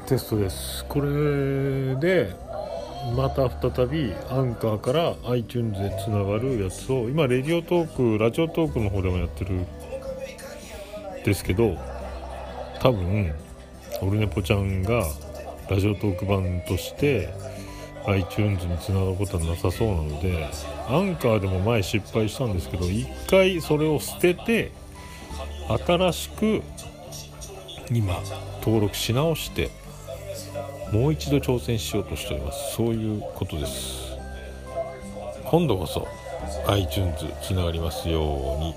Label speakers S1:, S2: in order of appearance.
S1: テストです。これでまた再びアンカーから iTunes でつながるやつを今レディオトークラジオトークの方でもやってるですけど多分オルネポちゃんがラジオトーク版として iTunes につながることはなさそうなのでアンカーでも前失敗したんですけど一回それを捨てて新しく今登録し直してもう一度挑戦しようとしております。そういうことです。今度こそ iTunes つながりますように。